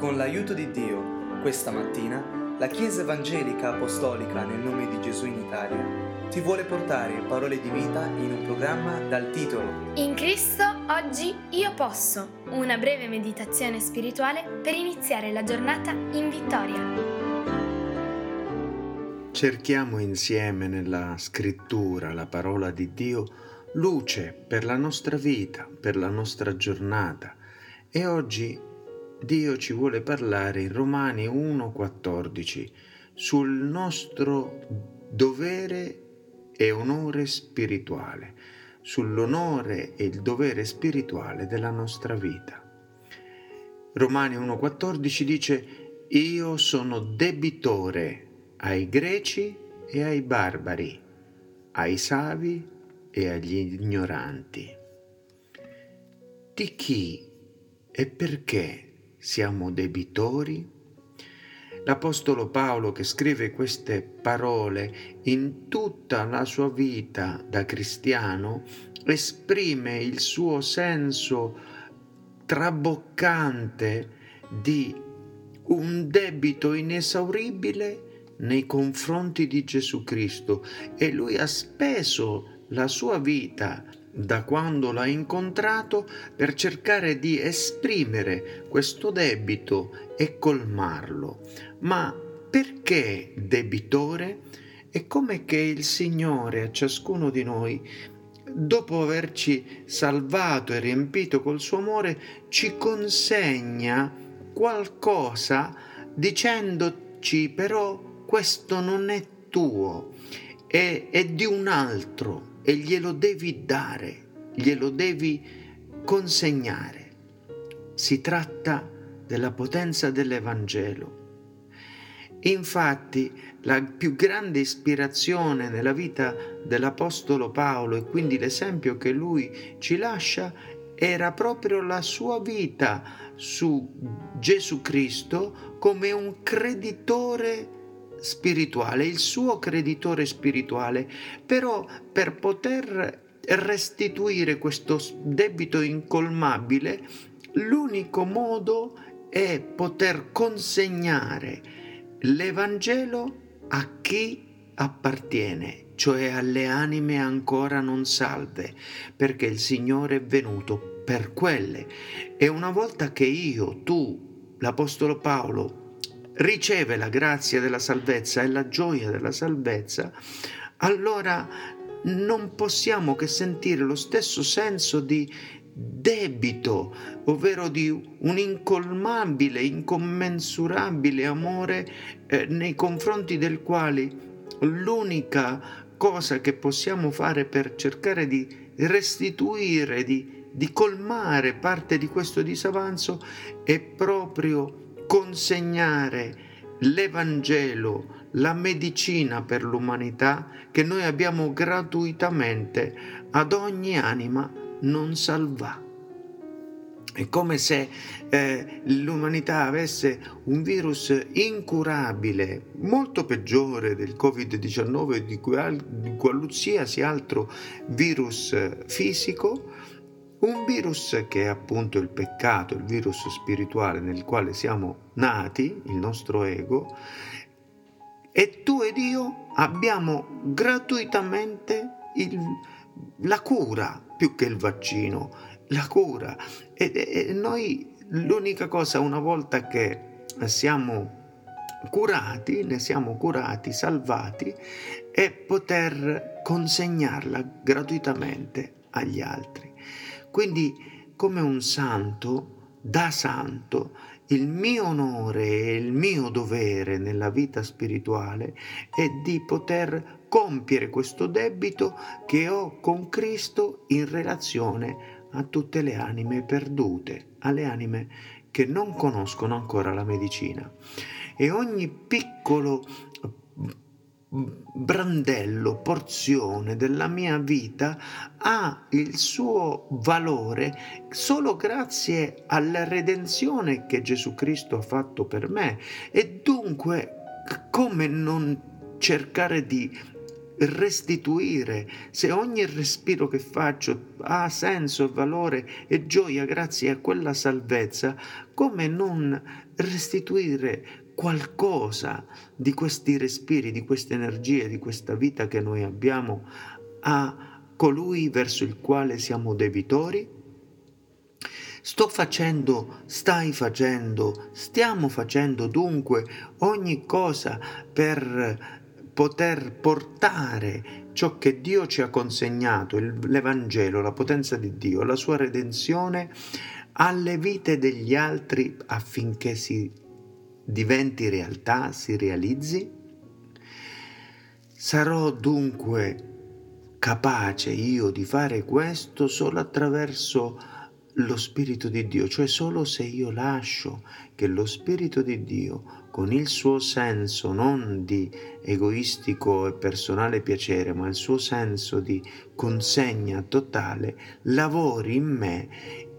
Con l'aiuto di Dio, questa mattina, la Chiesa Evangelica Apostolica nel nome di Gesù in Italia ti vuole portare parole di vita in un programma dal titolo In Cristo oggi io posso, una breve meditazione spirituale per iniziare la giornata in vittoria. Cerchiamo insieme nella scrittura la parola di Dio luce per la nostra vita, per la nostra giornata e oggi Dio ci vuole parlare in Romani 1,14 sul nostro dovere e onore spirituale, sull'onore e il dovere spirituale della nostra vita. Romani 1,14 dice io sono debitore ai greci e ai barbari, ai savi e agli ignoranti. Di chi e perché siamo debitori? L'Apostolo Paolo che scrive queste parole in tutta la sua vita da cristiano esprime il suo senso traboccante di un debito inesauribile nei confronti di Gesù Cristo e lui ha speso la sua vita da quando l'ha incontrato per cercare di esprimere questo debito e colmarlo. Ma perché debitore? È come che il Signore a ciascuno di noi, dopo averci salvato e riempito col suo amore, ci consegna qualcosa dicendoci però questo non è tuo, è, è di un altro e glielo devi dare, glielo devi consegnare. Si tratta della potenza dell'Evangelo. Infatti la più grande ispirazione nella vita dell'Apostolo Paolo e quindi l'esempio che lui ci lascia era proprio la sua vita su Gesù Cristo come un creditore spirituale, il suo creditore spirituale, però per poter restituire questo debito incolmabile, l'unico modo è poter consegnare l'Evangelo a chi appartiene, cioè alle anime ancora non salve, perché il Signore è venuto per quelle. E una volta che io, tu, l'Apostolo Paolo, riceve la grazia della salvezza e la gioia della salvezza, allora non possiamo che sentire lo stesso senso di debito, ovvero di un incolmabile, incommensurabile amore eh, nei confronti del quale l'unica cosa che possiamo fare per cercare di restituire, di, di colmare parte di questo disavanzo è proprio consegnare l'Evangelo, la medicina per l'umanità che noi abbiamo gratuitamente ad ogni anima non salva. È come se eh, l'umanità avesse un virus incurabile, molto peggiore del Covid-19 di qualsiasi altro virus fisico, un virus che è appunto il peccato, il virus spirituale nel quale siamo nati, il nostro ego, e tu ed io abbiamo gratuitamente il, la cura più che il vaccino, la cura. E, e noi l'unica cosa una volta che siamo curati, ne siamo curati, salvati, è poter consegnarla gratuitamente agli altri. Quindi come un santo, da santo, il mio onore e il mio dovere nella vita spirituale è di poter compiere questo debito che ho con Cristo in relazione a tutte le anime perdute, alle anime che non conoscono ancora la medicina. E ogni piccolo brandello, porzione della mia vita ha il suo valore solo grazie alla redenzione che Gesù Cristo ha fatto per me. E dunque come non cercare di restituire, se ogni respiro che faccio ha senso e valore e gioia grazie a quella salvezza, come non restituire qualcosa di questi respiri, di queste energie, di questa vita che noi abbiamo a colui verso il quale siamo debitori? Sto facendo, stai facendo, stiamo facendo dunque ogni cosa per poter portare ciò che Dio ci ha consegnato, l'Evangelo, la potenza di Dio, la sua redenzione alle vite degli altri affinché si diventi realtà, si realizzi? Sarò dunque capace io di fare questo solo attraverso lo Spirito di Dio, cioè solo se io lascio che lo Spirito di Dio, con il suo senso non di egoistico e personale piacere, ma il suo senso di consegna totale, lavori in me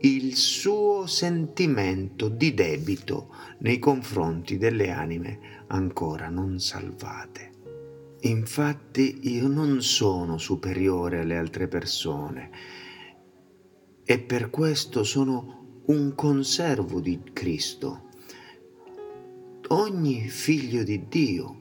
il suo sentimento di debito nei confronti delle anime ancora non salvate. Infatti io non sono superiore alle altre persone e per questo sono un conservo di Cristo. Ogni figlio di Dio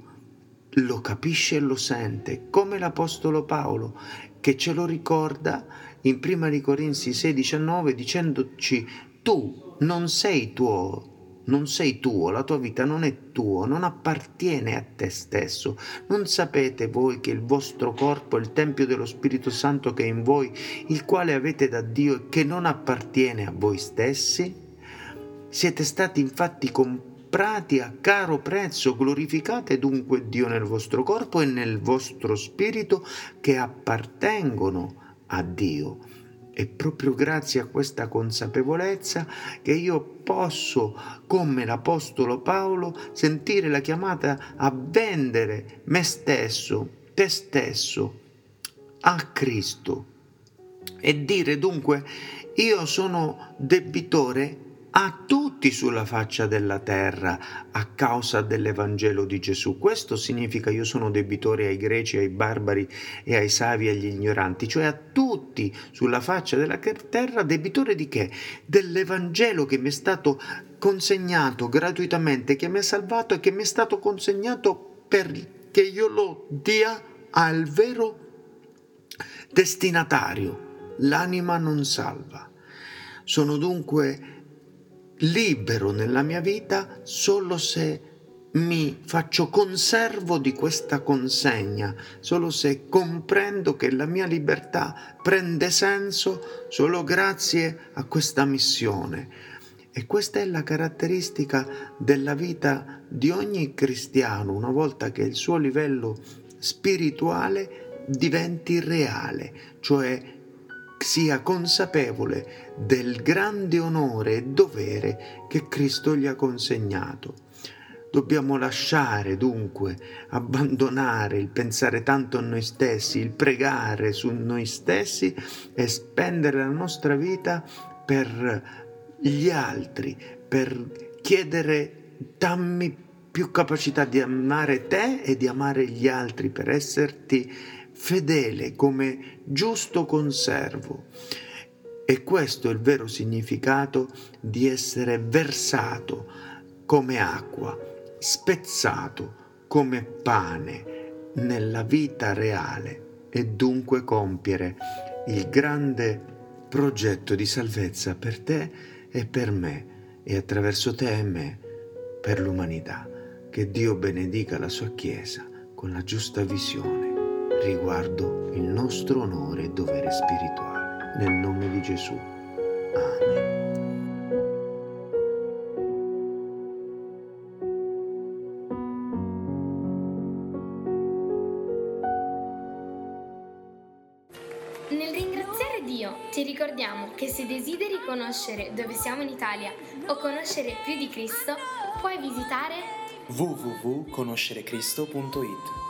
lo capisce e lo sente, come l'Apostolo Paolo, che ce lo ricorda in 1 Corinzi 6,19 dicendoci tu non sei tuo, non sei tuo, la tua vita non è tuo, non appartiene a te stesso. Non sapete voi che il vostro corpo è il Tempio dello Spirito Santo che è in voi, il quale avete da Dio e che non appartiene a voi stessi? Siete stati infatti comprati a caro prezzo, glorificate dunque Dio nel vostro corpo e nel vostro spirito che appartengono a Dio. È proprio grazie a questa consapevolezza che io posso, come l'Apostolo Paolo, sentire la chiamata a vendere me stesso, te stesso, a Cristo e dire dunque io sono debitore a tutti sulla faccia della terra a causa dell'Evangelo di Gesù. Questo significa io sono debitore ai greci, ai barbari e ai savi e agli ignoranti, cioè a tutti sulla faccia della terra debitore di che? Dell'Evangelo che mi è stato consegnato gratuitamente, che mi ha salvato e che mi è stato consegnato perché io lo dia al vero destinatario, l'anima non salva. Sono dunque libero nella mia vita solo se mi faccio conservo di questa consegna, solo se comprendo che la mia libertà prende senso solo grazie a questa missione. E questa è la caratteristica della vita di ogni cristiano una volta che il suo livello spirituale diventi reale, cioè sia consapevole del grande onore e dovere che Cristo gli ha consegnato. Dobbiamo lasciare dunque, abbandonare il pensare tanto a noi stessi, il pregare su noi stessi e spendere la nostra vita per gli altri, per chiedere dammi più capacità di amare te e di amare gli altri, per esserti fedele come giusto conservo. E questo è il vero significato di essere versato come acqua, spezzato come pane nella vita reale e dunque compiere il grande progetto di salvezza per te e per me e attraverso te e me per l'umanità. Che Dio benedica la sua Chiesa con la giusta visione riguardo il nostro onore e dovere spirituale. Nel nome di Gesù. Amen. Nel ringraziare Dio ti ricordiamo che se desideri conoscere dove siamo in Italia o conoscere più di Cristo, puoi visitare www.conoscerecristo.it